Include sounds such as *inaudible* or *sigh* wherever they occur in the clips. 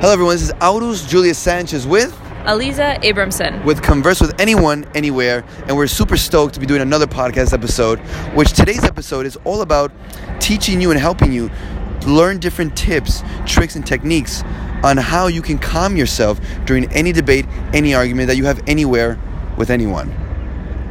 Hello, everyone. This is Aurus Julius Sanchez with Aliza Abramson. with Converse with Anyone, Anywhere, and we're super stoked to be doing another podcast episode. Which today's episode is all about teaching you and helping you learn different tips, tricks, and techniques on how you can calm yourself during any debate, any argument that you have anywhere with anyone.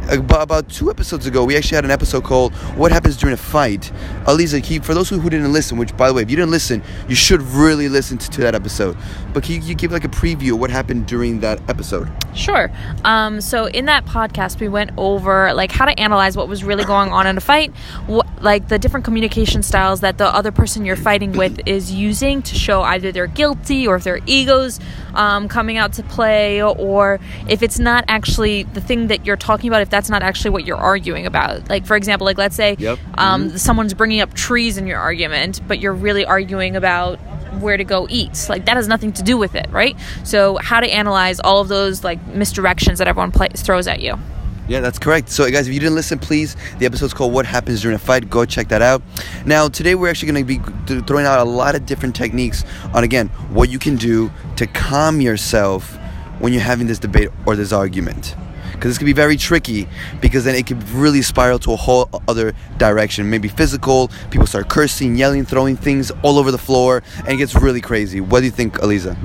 About, about two episodes ago, we actually had an episode called "What Happens During a Fight." Aliza, you- for those who, who didn't listen, which by the way, if you didn't listen, you should really listen to, to that episode. But can you, you give like a preview of what happened during that episode? Sure. Um, so in that podcast, we went over like how to analyze what was really going on in a fight, what, like the different communication styles that the other person you're fighting with *clears throat* is using to show either they're guilty or if their egos um, coming out to play, or if it's not actually the thing that you're talking about, if that's not actually what you're arguing about. Like for example, like let's say Yep. um, someone's bringing up trees in your argument, but you're really arguing about where to go eat. Like that has nothing to do with it, right? So how to analyze all of those like misdirections that everyone throws at you. Yeah, that's correct. So, guys, if you didn't listen, please, the episode's called What Happens During a Fight. Go check that out. Now, today we're actually going to be throwing out a lot of different techniques on, again, what you can do to calm yourself when you're having this debate or this argument. Because this can be very tricky because then it could really spiral to a whole other direction. Maybe physical, people start cursing, yelling, throwing things all over the floor, and it gets really crazy. What do you think, Aliza?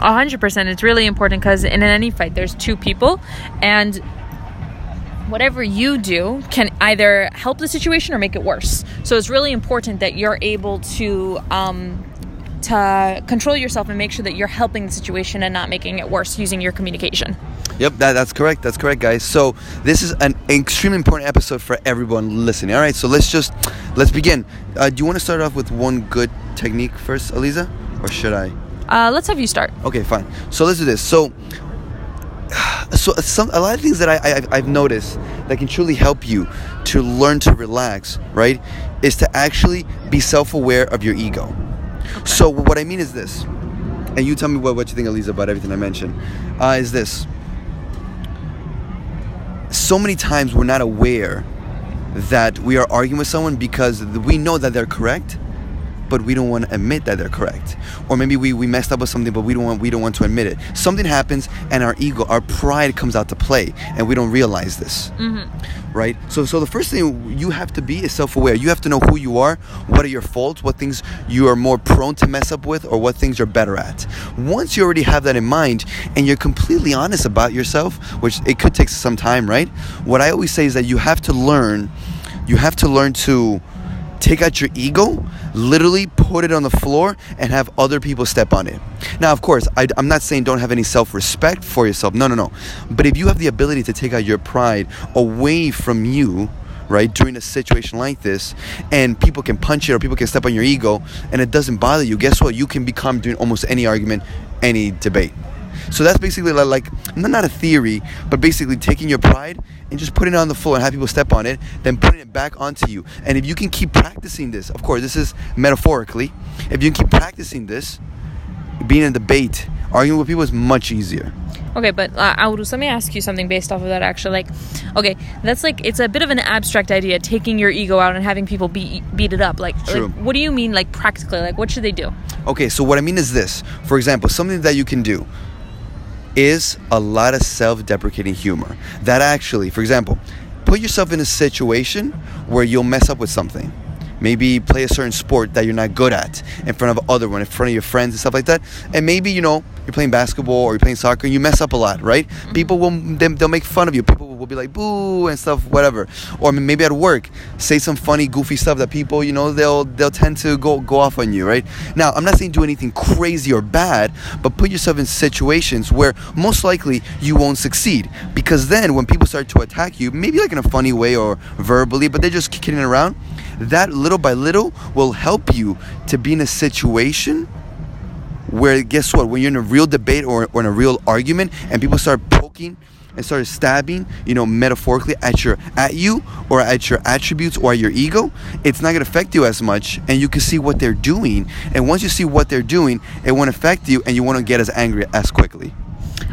A hundred percent. It's really important because in any fight, there's two people, and whatever you do can either help the situation or make it worse. So it's really important that you're able to um, to control yourself and make sure that you're helping the situation and not making it worse using your communication. Yep, that, that's correct. That's correct, guys. So this is an extremely important episode for everyone listening. All right, so let's just let's begin. Uh, do you want to start off with one good technique first, Aliza, or should I? Uh, let's have you start. Okay, fine. So let's do this. So, *sighs* so some a lot of things that I, I I've noticed that can truly help you to learn to relax, right, is to actually be self-aware of your ego. So what I mean is this, and you tell me what, what you think, Aliza, about everything I mentioned. Uh, is this? So many times we're not aware that we are arguing with someone because we know that they're correct, but we don't want to admit that they're correct. Or maybe we, we messed up with something, but we don't want we don't want to admit it. Something happens, and our ego, our pride comes out to play, and we don't realize this. Mm-hmm. Right. So so the first thing you have to be is self-aware. You have to know who you are, what are your faults, what things you are more prone to mess up with, or what things you're better at. Once you already have that in mind, and you're completely honest about yourself, which it could take some time, right? What I always say is that you have to learn. You have to learn to take out your ego, literally put it on the floor, and have other people step on it. Now, of course, I, am not saying don't have any self respect for yourself. No, no, no. But if you have the ability to take out your pride away from you, right, during a situation like this, and people can punch it or people can step on your ego, and it doesn't bother you, guess what? You can become during almost any argument, any debate. So that's basically like not a theory, but basically taking your pride and just putting it on the floor and have people step on it, then putting it back onto you. And if you can keep practicing this, of course, this is metaphorically. If you can keep practicing this, being in debate, arguing with people is much easier. Okay, but uh, Aurus, let me ask you something based off of that. Actually, like, okay, that's like it's a bit of an abstract idea, taking your ego out and having people beat beat it up. Like, like, what do you mean, like practically? Like, what should they do? Okay, so what I mean is this. For example, something that you can do is a lot of self-deprecating humor. That actually, for example, put yourself in a situation where you'll mess up with something. Maybe play a certain sport that you're not good at in front of other one, in front of your friends and stuff like that. And maybe you know you're playing basketball or you're playing soccer and you mess up a lot, right? Mm-hmm. People will they, they'll make fun of you. People will be like boo and stuff, whatever. Or maybe at work, say some funny, goofy stuff that people you know they'll they'll tend to go go off on you, right? Now I'm not saying do anything crazy or bad, but put yourself in situations where most likely you won't succeed because then when people start to attack you, maybe like in a funny way or verbally, but they're just kidding around that little by little will help you to be in a situation where guess what when you're in a real debate or, or in a real argument and people start poking and start stabbing you know metaphorically at your at you or at your attributes or your ego it's not going to affect you as much and you can see what they're doing. And once you see what they're doing it won't affect you and you won't get as angry as quickly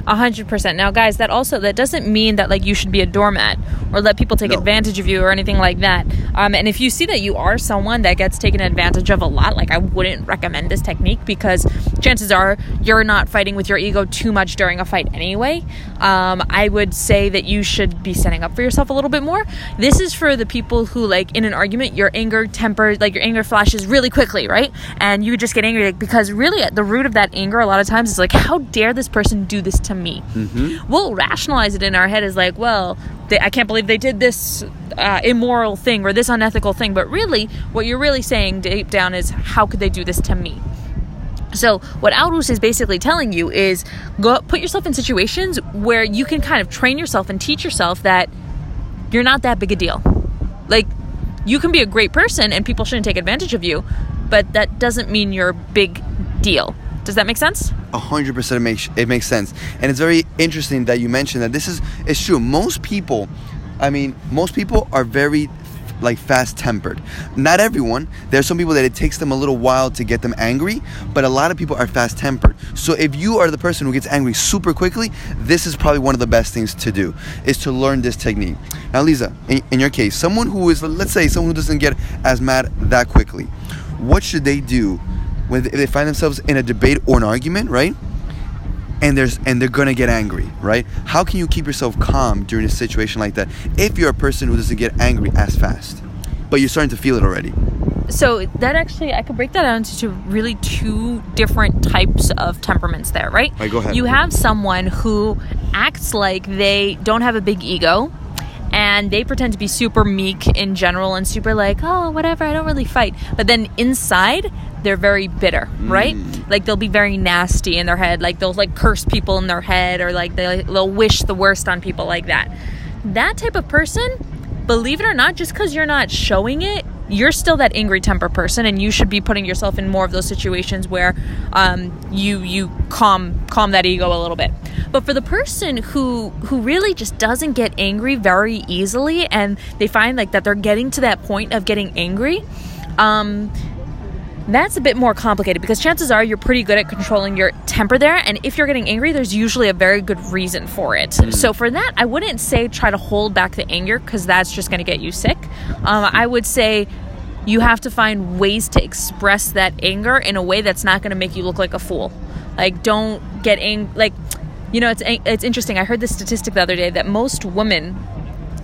A hundred percent. Now, guys, that also that doesn't mean that like you should be a doormat or let people take No. advantage of you or anything like that. Um, and if you see that you are someone that gets taken advantage of a lot, like I wouldn't recommend this technique because chances are you're not fighting with your ego too much during a fight anyway. Um, I would say that you should be standing up for yourself a little bit more. This is for the people who, like, in an argument, your anger temper, like, your anger flashes really quickly, right? And you just get angry because really at the root of that anger, a lot of times, is like, how dare this person do this to me? Mm-hmm. We'll rationalize it in our head as like, well, they, I can't believe they did this uh, immoral thing or this unethical thing. But really, what you're really saying deep down is, how could they do this to me? So what Aurus is basically telling you is go put yourself in situations where you can kind of train yourself and teach yourself that you're not that big a deal. Like you can be a great person and people shouldn't take advantage of you, but that doesn't mean you're a big deal. Does that make sense? A hundred percent it makes it makes sense, and it's very interesting that you mentioned that this is it's true. Most people, I mean, most people are very like fast tempered. Not everyone. There are some people that it takes them a little while to get them angry, but a lot of people are fast tempered. So if you are the person who gets angry super quickly, this is probably one of the best things to do is to learn this technique. Now, Lisa, in, in your case, someone who is let's say someone who doesn't get as mad that quickly, what should they do when they find themselves in a debate or an argument, right? And there's and they're gonna get angry, right? How can you keep yourself calm during a situation like that if you're a person who doesn't get angry as fast, but you're starting to feel it already? So that actually, I could break that down into really two different types of temperaments there, right? Right, go ahead. You have someone who acts like they don't have a big ego and they pretend to be super meek in general and super like, oh, whatever, I don't really fight. But then inside, they're very bitter, right? Mm. Like they'll be very nasty in their head, like they'll like curse people in their head or like they, they'll wish the worst on people like that. That type of person, believe it or not, just because you're not showing it, you're still that angry temper person, and you should be putting yourself in more of those situations where um, you you calm calm that ego a little bit. But for the person who who really just doesn't get angry very easily, and they find like that they're getting to that point of getting angry, um, that's a bit more complicated because chances are you're pretty good at controlling your temper there. And if you're getting angry, there's usually a very good reason for it. Mm. So, for that, I wouldn't say try to hold back the anger because that's just going to get you sick. Um, I would say you have to find ways to express that anger in a way that's not going to make you look like a fool. Like, don't get angry. Like, you know, it's it's interesting. I heard this statistic the other day that most women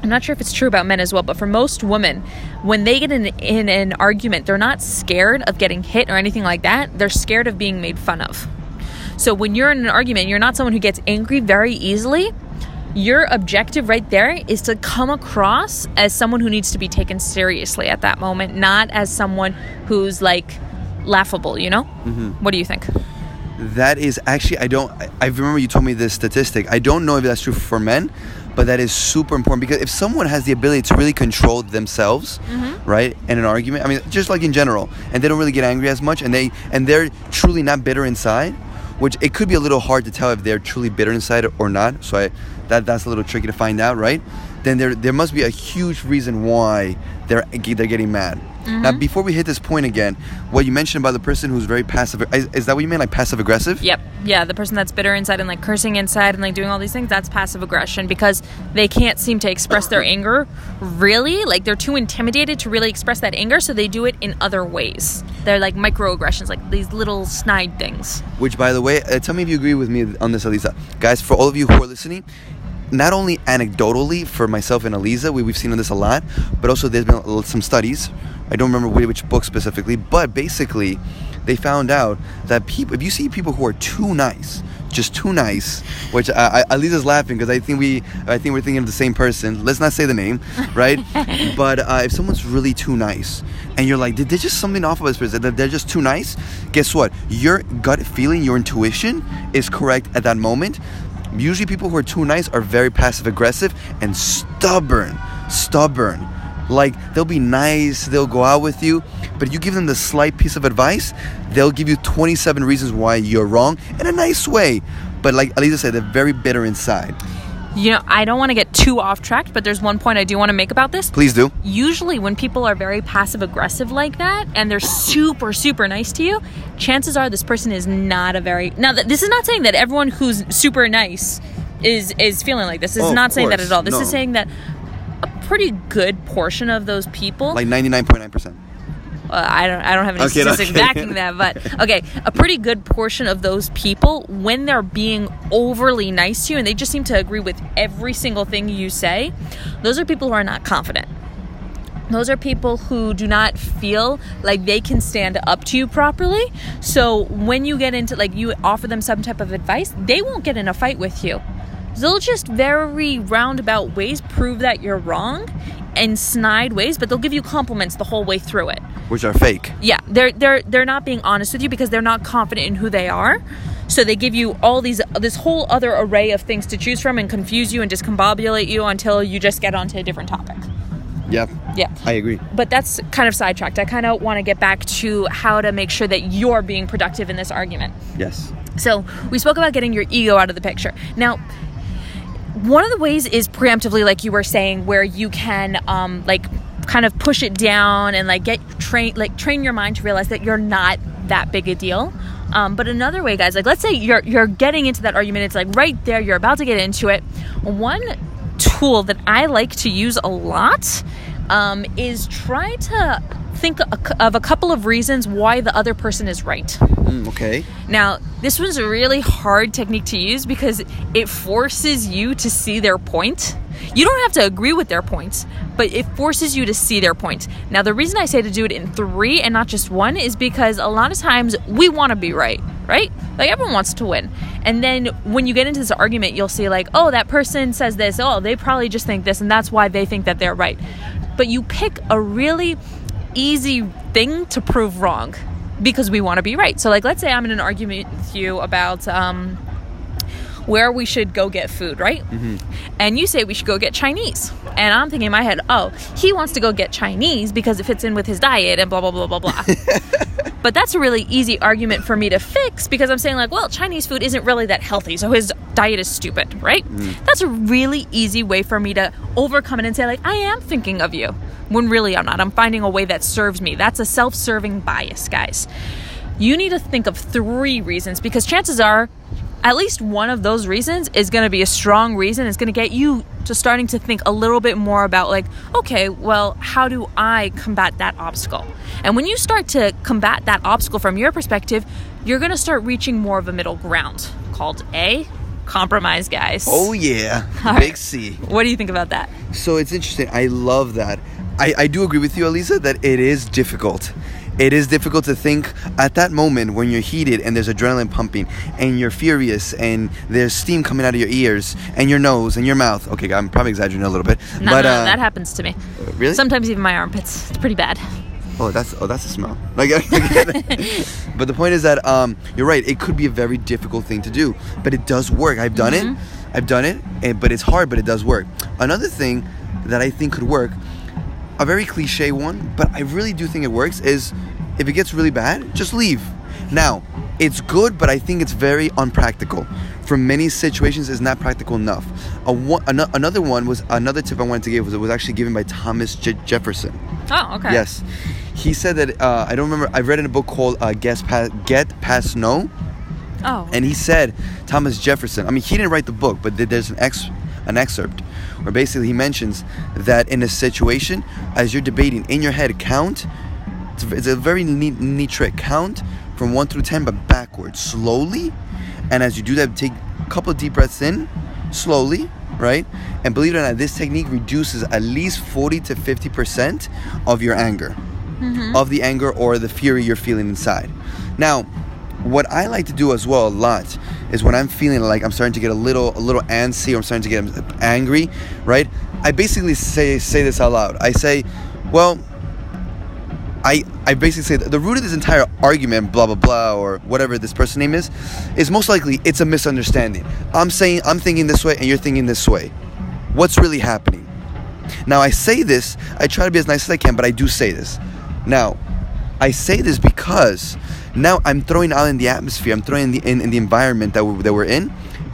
I'm not sure if it's true about men as well, but for most women, when they get in, in an argument, they're not scared of getting hit or anything like that. They're scared of being made fun of. So when you're in an argument, you're not someone who gets angry very easily. Your objective right there is to come across as someone who needs to be taken seriously at that moment, not as someone who's like laughable, you know? Mm-hmm. What do you think? That is actually I don't I, remember you told me this statistic. I don't know if that's true for men, but that is super important because if someone has the ability to really control themselves mm-hmm. right in an argument i mean just like in general and they don't really get angry as much and they and they're truly not bitter inside which it could be a little hard to tell if they're truly bitter inside or not so I, that that's a little tricky to find out right then there there must be a huge reason why they're they're getting mad Mm-hmm. Now, before we hit this point again, what you mentioned about the person who's very passive is, is, that what you mean, like passive aggressive? Yep. Yeah, the person that's bitter inside and like cursing inside and like doing all these things, that's passive aggression because they can't seem to express their anger really. Like they're too intimidated to really express that anger, so they do it in other ways. They're like microaggressions, like these little snide things. Which, by the way, uh, tell me if you agree with me on this, Elisa. Guys, for all of you who are listening, not only anecdotally for myself and Eliza, we, we've seen this a lot, but also there's been some studies. I don't remember which book specifically, but basically, they found out that people, if you see people who are too nice, just too nice, which I, I, Eliza's laughing because I think we, I think we're thinking of the same person. Let's not say the name, right? *laughs* but uh, if someone's really too nice, and you're like, did they just something off of this person? That they're just too nice. Guess what? Your gut feeling, your intuition is correct at that moment Usually, people who are too nice are very passive aggressive and stubborn. Stubborn. Like, they'll be nice, they'll go out with you, but you give them the slight piece of advice, they'll give you 27 reasons why you're wrong in a nice way. But, like Elisa said, they're very bitter inside you know, I don't want to get too off track, but there's one point I do want to make about this. Please do. Usually, when people are very passive aggressive like that and they're super, super nice to you, chances are this person is not a very. Now, this is not saying that everyone who's super nice is is feeling like this. This is oh, not saying that at all. This no. is saying that a pretty good portion of those people, like 99.9%. uh, I don't I don't have any Okay, statistics okay. backing that, but okay, a pretty good portion of those people when they're being overly nice to you and they just seem to agree with every single thing you say, those are people who are not confident. Those are people who do not feel like they can stand up to you properly. So when you get into like you offer them some type of advice, they won't get in a fight with you. They'll just very roundabout ways prove that you're wrong and snide ways, but they'll give you compliments the whole way through it. Which are fake. Yeah, they're they're they're not being honest with you because they're not confident in who they are. So they give you all these this whole other array of things to choose from and confuse you and discombobulate you until you just get onto a different topic. Yeah. Yeah. I agree. But that's kind of sidetracked. I kind of want to get back to how to make sure that you're being productive in this argument. Yes. So we spoke about getting your ego out of the picture. Now, one of the ways is preemptively, like you were saying, where you can um, like kind of push it down and like get train like train your mind to realize that you're not that big a deal. Um, but another way, guys, like let's say you're you're getting into that argument, it's like right there, you're about to get into it. One tool that I like to use a lot um, is try to think of a couple of reasons why the other person is right. Mm, okay. Now, this was a really hard technique to use because it forces you to see their point. You don't have to agree with their points, but it forces you to see their point. Now, the reason I say to do it in three and not just one is because a lot of times we want to be right, right? Like everyone wants to win. And then when you get into this argument, you'll see, like, oh, that person says this. Oh, they probably just think this, and that's why they think that they're right. But you pick a really easy thing to prove wrong because we want to be right. So, like, let's say I'm in an argument with you about um, where we should go get food, right? And you say we should go get Chinese. And I'm thinking in my head, oh, he wants to go get Chinese because it fits in with his diet and blah, blah, blah, blah, blah. *laughs* but that's a really easy argument for me to fix because I'm saying, like, well, Chinese food isn't really that healthy, so his diet is stupid, right? Mm. That's a really easy way for me to overcome it and say, like, I am thinking of you when really I'm not. I'm finding a way that serves me. That's a self serving bias, guys. You need to think of three reasons because chances are at least one of those reasons is going to be a strong reason. It's going to get you to starting to think a little bit more about, like, okay, well, how do I combat that obstacle? And when you start to combat that obstacle from your perspective, you're going to start reaching more of a middle ground called A, compromise, guys. Oh yeah. All *laughs* Big right. C. What do you think about that? So it's interesting. I love that. I, I do agree with you, Elisa, that it is difficult. It is difficult to think at that moment when you're heated and there's adrenaline pumping and you're furious and there's steam coming out of your ears and your nose and your mouth. Okay, I'm probably exaggerating a little bit, No, but no, uh, that happens to me. really, Sometimes even my armpits. It's pretty bad. oh, that's oh, that's a smell. *laughs* Like, but the point is that um, you're right. It could be a very difficult thing to do, but it does work. I've done it. I've done it, and, but it's hard, but it does work. Another thing that I think could work, a very cliche one, but I really do think it works, is if it gets really bad, just leave. Now, it's good, but I think it's very unpractical. For many situations, it's not practical enough. A one, ano- another one was another tip I wanted to give was it was actually given by Thomas J- Jefferson. Oh, okay. Yes, he said that uh, I don't remember. I read in a book called uh, "Get Past Get Past No," Oh. and he said Thomas Jefferson. I mean, he didn't write the book, but th- there's an ex an excerpt where basically he mentions that in a situation, as you're debating in your head, count. It's, a- it's a very neat, neat trick. Count from one through ten, but backwards, slowly. And as you do that, take a couple of deep breaths in, slowly, right? And believe it or not, this technique reduces at least 40 to 50 percent of your anger, mm-hmm. of the anger or the fury you're feeling inside. Now, what I like to do as well a lot is when I'm feeling like I'm starting to get a little a little antsy or I'm starting to get angry, right? I basically say say this out loud. I say, well, I, I basically say the root of this entire argument, blah blah blah, or whatever this person name is, is most likely it's a misunderstanding. I'm saying I'm thinking this way and you're thinking this way. What's really happening? Now I say this, I try to be as nice as I can, but I do say this. Now, I say this because now I'm throwing out in the atmosphere, I'm throwing in the in, in the environment that we're, that we're in,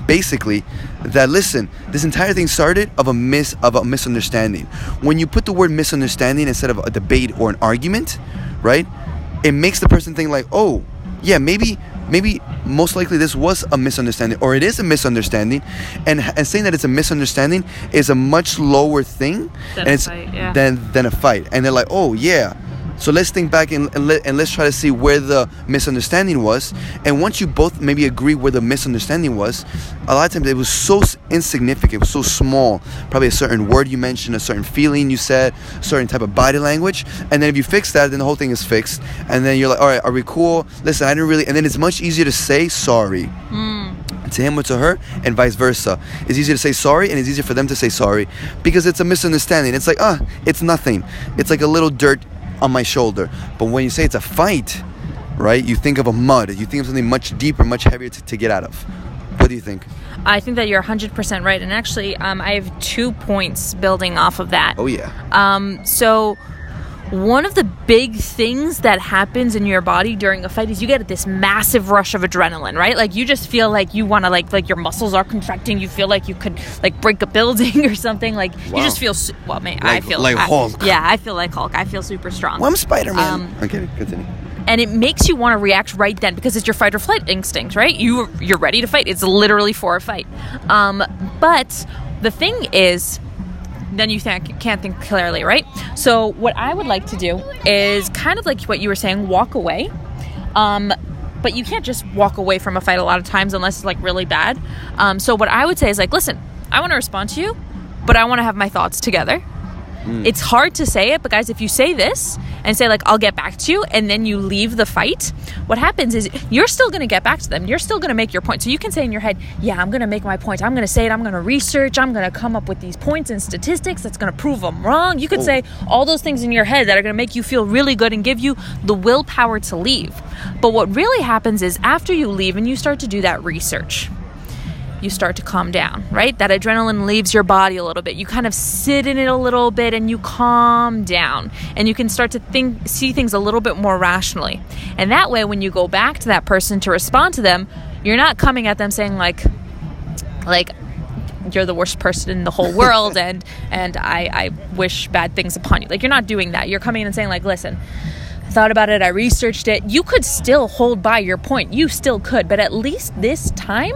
basically that listen, this entire thing started of a mis of a misunderstanding. When you put the word misunderstanding instead of a debate or an argument, right? It makes the person think like, "Oh, yeah, maybe maybe most likely this was a misunderstanding or it is a misunderstanding." And and saying that it's a misunderstanding is a much lower thing Than and it's fight, yeah. than than a fight. And they're like, "Oh, yeah." So let's think back and, and, let, and let's try to see where the misunderstanding was. And once you both maybe agree where the misunderstanding was, a lot of times it was so insignificant, it was so small. Probably a certain word you mentioned, a certain feeling you said, a certain type of body language. And then if you fix that, then the whole thing is fixed. And then you're like, all right, are we cool? Listen, I didn't really. And then it's much easier to say sorry to him or to her, and vice versa. It's easier to say sorry, and it's easier for them to say sorry because it's a misunderstanding. It's like, ah, it's nothing. It's like a little dirt on my shoulder. But when you say it's a fight, right, you think of a mud. You think of something much deeper, much heavier to, to get out of. What do you think? I think that you're 100% right. And actually, um, I have two points building off of that. Oh, yeah. Um, so one of the big things that happens in your body during a fight is you get this massive rush of adrenaline, right? Like you just feel like you want to like like your muscles are contracting. You feel like you could like break a building *laughs* or something. Like Wow. you just feel su- well, man. I feel like I- Hulk. yeah, I feel like Hulk. I feel super strong. Well, I'm Spider Man. Um, okay, continue. and it makes you want to react right then because it's your fight or flight instinct, right? You you're ready to fight. It's literally for a fight. Um, but the thing is, then you think, can't think clearly, right? So what I would like to do is kind of like what you were saying, walk away. Um, but you can't just walk away from a fight a lot of times unless it's like really bad. Um, so what I would say is like, listen, I want to respond to you, but I want to have my thoughts together. Mm. It's hard to say it, but guys, if you say this and say like I'll get back to you and then you leave the fight, what happens is you're still going to get back to them. You're still going to make your point. So you can say in your head, "Yeah, I'm going to make my point. I'm going to say it. I'm going to research. I'm going to come up with these points and statistics that's going to prove them wrong." You could oh. say all those things in your head that are going to make you feel really good and give you the willpower to leave. But what really happens is after you leave and you start to do that research, you start to calm down, right? That adrenaline leaves your body a little bit. You kind of sit in it a little bit and you calm down and you can start to think see things a little bit more rationally. And that way when you go back to that person to respond to them, you're not coming at them saying like like you're the worst person in the whole *laughs* world and and I, I wish bad things upon you. Like you're not doing that. You're coming in and saying like, listen, I thought about it, I researched it. You could still hold by your point. You still could, but at least this time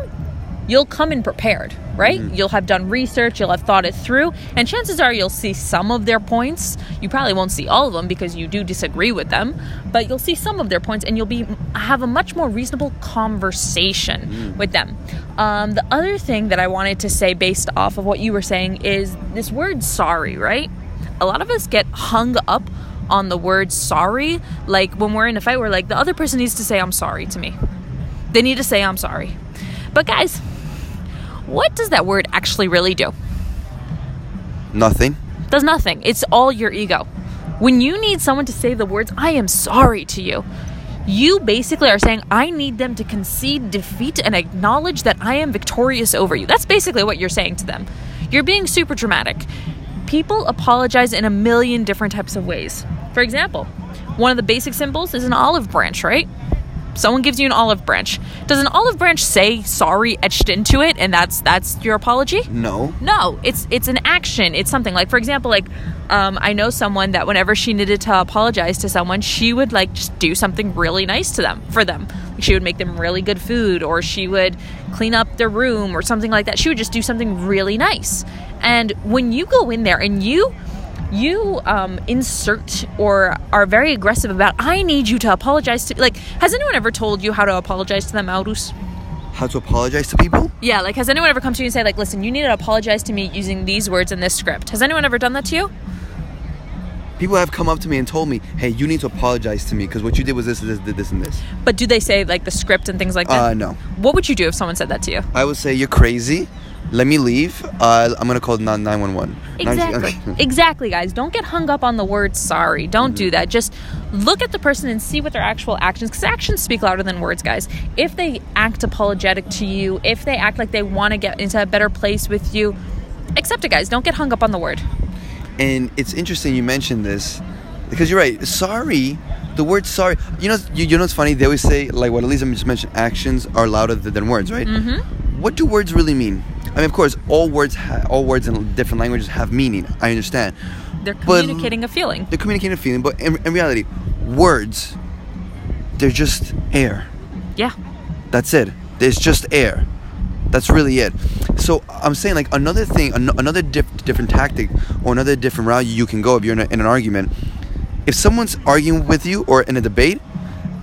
you'll come in prepared, right? You'll have done research, you'll have thought it through, and chances are you'll see some of their points. You probably won't see all of them because you do disagree with them, but you'll see some of their points and you'll be have a much more reasonable conversation with them. Um, the other thing that I wanted to say based off of what you were saying is this word sorry, right? A lot of us get hung up on the word sorry. Like when we're in a fight, we're like, the other person needs to say, I'm sorry to me. They need to say, I'm sorry. But guys, what does that word actually really do? Nothing. Does nothing. It's all your ego. When you need someone to say the words, I am sorry to you, you basically are saying, I need them to concede defeat and acknowledge that I am victorious over you. That's basically what you're saying to them. You're being super dramatic. People apologize in a million different types of ways. For example, one of the basic symbols is an olive branch, right? Someone gives you an olive branch. Does an olive branch say sorry etched into it and that's that's your apology? No. No, it's it's an action. It's something like, for example, like um, I know someone that whenever she needed to apologize to someone, she would like just do something really nice to them for them. Like she would make them really good food, or she would clean up their room, or something like that. She would just do something really nice. And when you go in there and you you um, insert or are very aggressive about, I need you to apologize to. Like, has anyone ever told you how to apologize to them, Aurus? How to apologize to people? Yeah, like has anyone ever come to you and say like, "Listen, you need to apologize to me using these words in this script"? Has anyone ever done that to you? People have come up to me and told me, "Hey, you need to apologize to me because what you did was this, and this, this, this, and this." But do they say like the script and things like that? Uh, no. What would you do if someone said that to you? I would say you're crazy. Let me leave. Uh, I'm gonna call nine one one. Exactly. exactly, guys. Don't get hung up on the word sorry. Don't do that. Just look at the person and see what their actual actions because actions speak louder than words, guys. If they act apologetic to you, if they act like they want to get into a better place with you, accept it, guys. Don't get hung up on the word. And it's interesting you mentioned this because you're right. Sorry, the word sorry. You know, you, you know what's funny? They always say like what Elisa just mentioned. Actions are louder than words, right? Mm-hmm. What do words really mean? I mean, of course, all words, ha- all words in different languages have meaning. I understand. They're But- communicating a feeling. They're communicating a feeling, but in, in reality, words, they're just air. Yeah. That's it. There's just air. That's really it. So I'm saying like another thing, an- another diff- different tactic, or another different route you can go if you're in, a, in an argument, if someone's arguing with you or in a debate,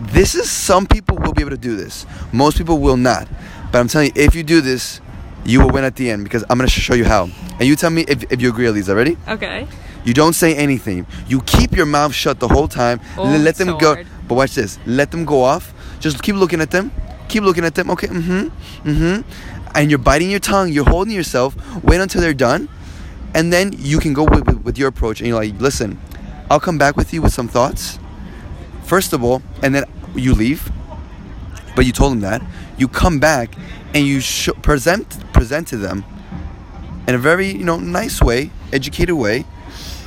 this is some people will be able to do this. Most people will not. But I'm telling you, if you do this, you will win at the end because I'm gonna show you how. And you tell me if, if you agree, Elisa. Ready? Okay. You don't say anything. You keep your mouth shut the whole time. Oh, let them so go. hard. But watch this. Let them go off. Just keep looking at them. Keep looking at them. Okay. Mm-hmm. Mm-hmm. And you're biting your tongue. You're holding yourself. Wait until they're done, and then you can go with, with, with your approach. And you're like, listen, I'll come back with you with some thoughts. First of all, and then you leave. But you told them that. You come back and you sh- present present to them in a very you know nice way, educated way,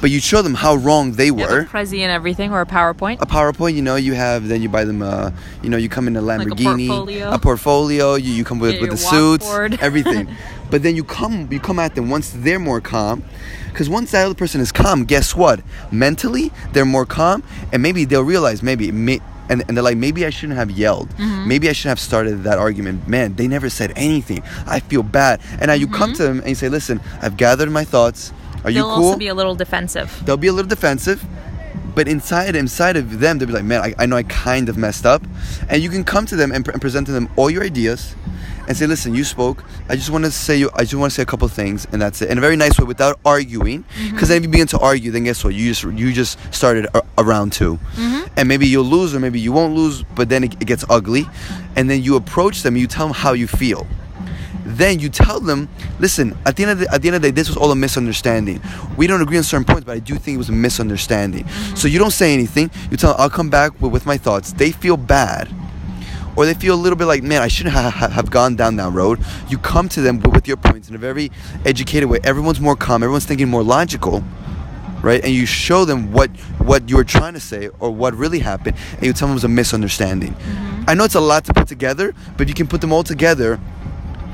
but you show them how wrong they were. a Prezi and everything or a PowerPoint. A PowerPoint, you know, you have then you buy them, uh, you know, you come in a Lamborghini. a Lamborghini, portfolio. portfolio, You, you come with, Yeah, with the suits, walkboard. *laughs* everything. but then you come you come at them once they're more calm, because once that other person is calm, guess what? Mentally, they're more calm, and maybe they'll realize maybe. May, and, and they're like, maybe I shouldn't have yelled. Mm-hmm. Maybe I shouldn't have started that argument. Man, they never said anything. I feel bad. And now you come to them and you say, listen, I've gathered my thoughts. Are you Mm-hmm. They'll cool? also be a little defensive. they'll be a little defensive but inside inside of them they'll be like man I, I know i kind of messed up. And you can come to them and, pre- and present to them all your ideas and say listen you spoke. I just want to say you i just want to say a couple things and that's it. In a very nice way without arguing mm-hmm. because then if you begin to argue then guess what? You just you just started a, a round 2 mm-hmm. and maybe you'll lose or maybe you won't lose but then it, it gets ugly. And then you approach them you tell them how you feel then you tell them, listen, at the end of the, at the end of the day, this was all a misunderstanding. We don't agree on certain points, but I do think it was a misunderstanding. So you don't say anything. You tell them, I'll come back with, with my thoughts. They feel bad. Or they feel a little bit like, man, I shouldn't ha- ha- have gone down that road. You come to them with, with your points in a very educated way. Everyone's more calm. Everyone's thinking more logical, right? And you show them what what you were trying to say or what really happened, and you tell them it was a misunderstanding. Mm-hmm. I know it's a lot to put together, but you can put them all together,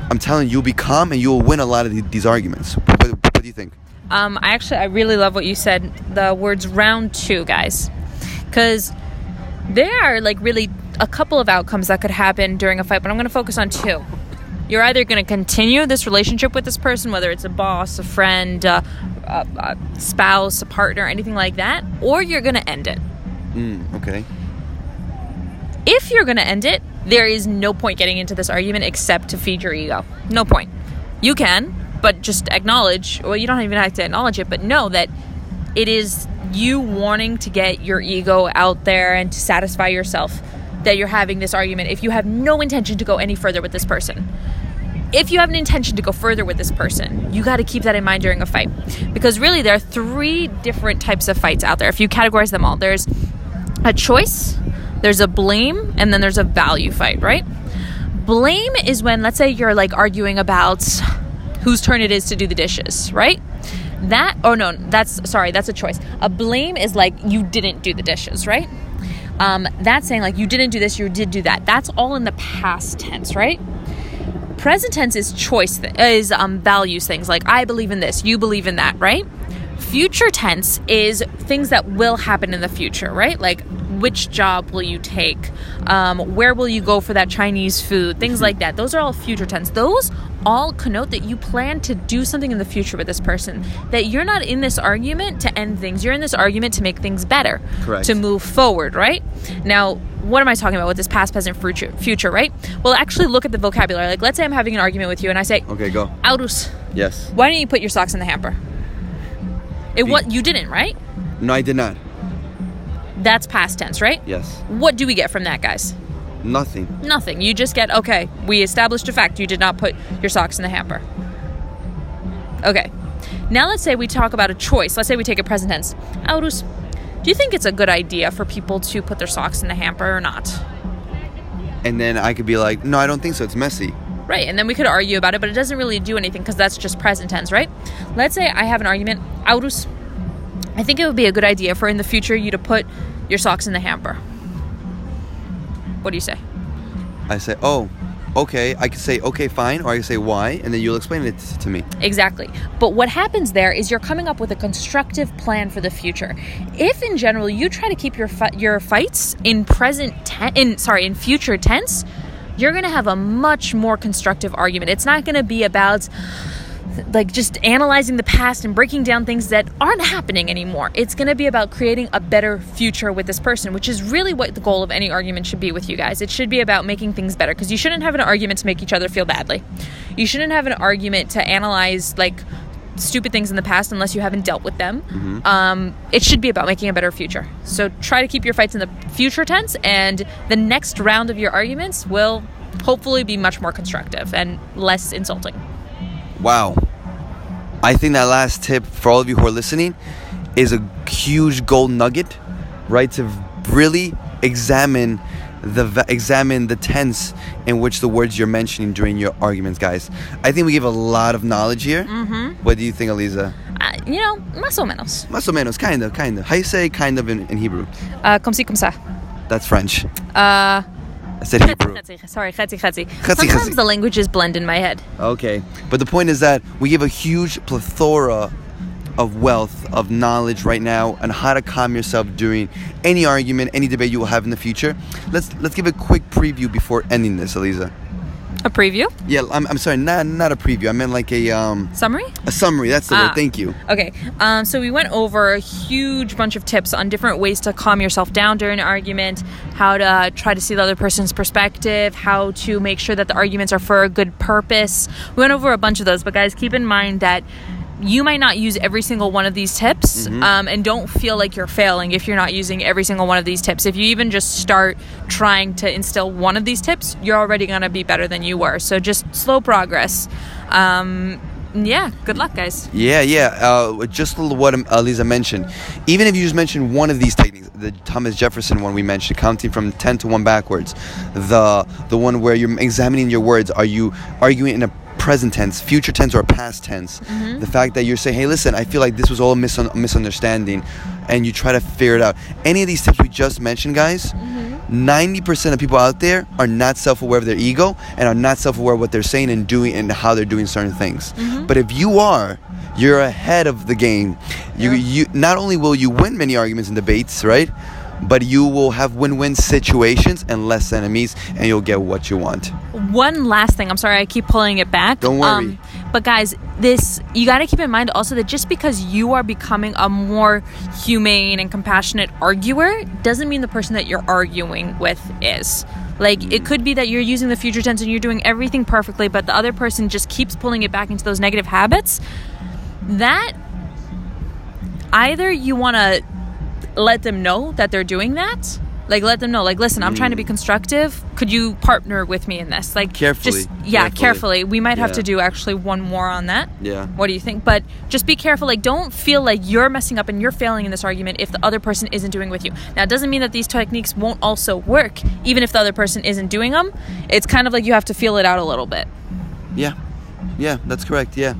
I'm telling you, you'll be calm and you'll win a lot of the, these arguments. What, what, what do you think? Um, I actually, I really love what you said. The words round two, guys, because there are like really a couple of outcomes that could happen during a fight, but I'm going to focus on two. You're either going to continue this relationship with this person, whether it's a boss, a friend, uh, a, a spouse, a partner, anything like that, or you're going to end it. Mm, okay. If you're going to end it, there is no point getting into this argument except to feed your ego. No point. You can, but just acknowledge, well, you don't even have to acknowledge it, but know that it is you wanting to get your ego out there and to satisfy yourself that you're having this argument if you have no intention to go any further with this person. If you have an intention to go further with this person, you got to keep that in mind during a fight. Because really, there are three different types of fights out there. If you categorize them all, there's a choice, there's a blame, and then there's a value fight, right? Blame is when, let's say, you're like arguing about whose turn it is to do the dishes, right? That, oh no, that's, sorry, that's a choice. A blame is like you didn't do the dishes, right? Um, that's saying like you didn't do this, you did do that. That's all in the past tense, right? Present tense is choice, th- is um, values things like I believe in this, you believe in that, right? Future tense is things that will happen in the future, right? Like which job will you take? Um, where will you go for that Chinese food? Things like that. Those are all future tense. Those all connote that you plan to do something in the future with this person. That you're not in this argument to end things. You're in this argument to make things better. Correct. To move forward, right? Now, what am I talking about with this past, present, future? Future, right? Well, actually, look at the vocabulary. Like, let's say I'm having an argument with you, and I say, Okay, go. "Aurus, Yes. why don't you put your socks in the hamper?" It what you didn't, right? No, I did not. That's past tense, right? Yes. What do we get from that, guys? Nothing. Nothing. You just get, okay, we established a fact. You did not put your socks in the hamper. Okay. Now let's say we talk about a choice. Let's say we take a present tense. Aurus, do you think it's a good idea for people to put their socks in the hamper or not? And then I could be like, no, I don't think so. It's messy. Right, and then we could argue about it, but it doesn't really do anything because that's just present tense, right? Let's say I have an argument. Aurus, I think it would be a good idea for in the future you to put your socks in the hamper. What do you say? I say, oh, okay. I could say, okay, fine, or I could say why, and then you'll explain it to me. Exactly. But what happens there is you're coming up with a constructive plan for the future. If in general you try to keep your fi- your fights in present ten- in sorry, in future tense, you're going to have a much more constructive argument. It's not going to be about like just analyzing the past and breaking down things that aren't happening anymore. It's going to be about creating a better future with this person, which is really what the goal of any argument should be with you guys. It should be about making things better because you shouldn't have an argument to make each other feel badly. You shouldn't have an argument to analyze like stupid things in the past unless you haven't dealt with them. Um, it should be about making a better future. So try to keep your fights in the future tense, and the next round of your arguments will hopefully be much more constructive and less insulting. Wow. I think that last tip for all of you who are listening is a huge gold nugget, right? To really examine the examine the tense in which the words you're mentioning during your arguments, guys. I think we give a lot of knowledge here. Mm-hmm. What do you think, Eliza? Uh, you know, más o menos. Más o menos, kind of, kind of. How you say kind of in, in Hebrew? Uh, comme si, comme ça. That's French. Uh, I said Hebrew. sorry, chetzi, chetzi. Sometimes chetzi. the languages blend in my head. Okay. But the point is that we give a huge plethora of wealth, of knowledge right now on how to calm yourself during any argument, any debate you will have in the future. Let's let's give a quick preview before ending this, Eliza. A preview? Yeah, I'm, I'm sorry, not not a preview. I meant like a um Summary? a summary. That's the Ah. word. Thank you. Okay, um, so we went over a huge bunch of tips on different ways to calm yourself down during an argument, how to try to see the other person's perspective, how to make sure that the arguments are for a good purpose. We went over a bunch of those, but guys, keep in mind that you might not use every single one of these tips um, and don't feel like you're failing if you're not using every single one of these tips if you even just start trying to instill one of these tips you're already going to be better than you were so just slow progress um, yeah good luck guys Yeah, yeah. Uh, just what Eliza mentioned. Even if you just mentioned one of these techniques, the Thomas Jefferson one we mentioned, counting from ten to one backwards, the the one where you're examining your words, are you arguing in a present tense, future tense, or past tense? Mm-hmm. The fact that you're saying, "Hey, listen, I feel like this was all a misun- misunderstanding," and you try to figure it out. Any of these tips we just mentioned, guys. Mm-hmm. 90% of people out there are not self-aware of their ego and are not self-aware of what they're saying and doing and how they're doing certain things. Mm-hmm. But if you are, you're ahead of the game. You you not only will you win many arguments and debates, right? But you will have win-win situations and less enemies and you'll get what you want. one last thing i'm sorry i keep pulling it back Um, Don't worry. but guys this you got to keep in mind also that just because you are becoming a more humane and compassionate arguer doesn't mean the person that you're arguing with is like it could be that you're using the future tense and you're doing everything perfectly but the other person just keeps pulling it back into those negative habits that either you want to let them know that they're doing that like let them know like listen i'm trying to be hmm. constructive could you partner with me in this like Carefully, just yeah carefully. carefully, we might have Yeah. to do actually one more on that Yeah. what do you think but just be careful like don't feel like you're messing up and you're failing in this argument if the other person isn't doing with you now it doesn't mean that these techniques won't also work even if the other person isn't doing them it's kind of like you have to feel it out a little bit Yeah. Yeah, that's correct. Yeah.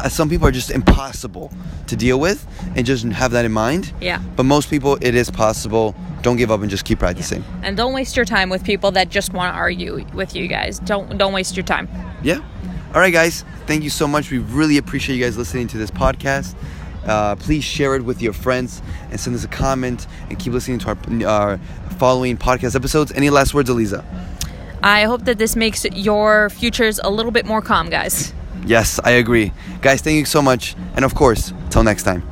Uh, some people are just impossible to deal with and just have that in mind. Yeah. But most people it is possible. Don't give up and just keep practicing. and don't waste your time with people that just want to argue with you guys don't don't waste your time Yeah. All right, guys. Thank you so much. We really appreciate you guys listening to this podcast. Uh, please share it with your friends and send us a comment and keep listening to our, our following podcast episodes. Any last words, Eliza? i hope that this makes your futures a little bit more calm guys Yes, I agree. Guys, thank you so much. And of course, till next time.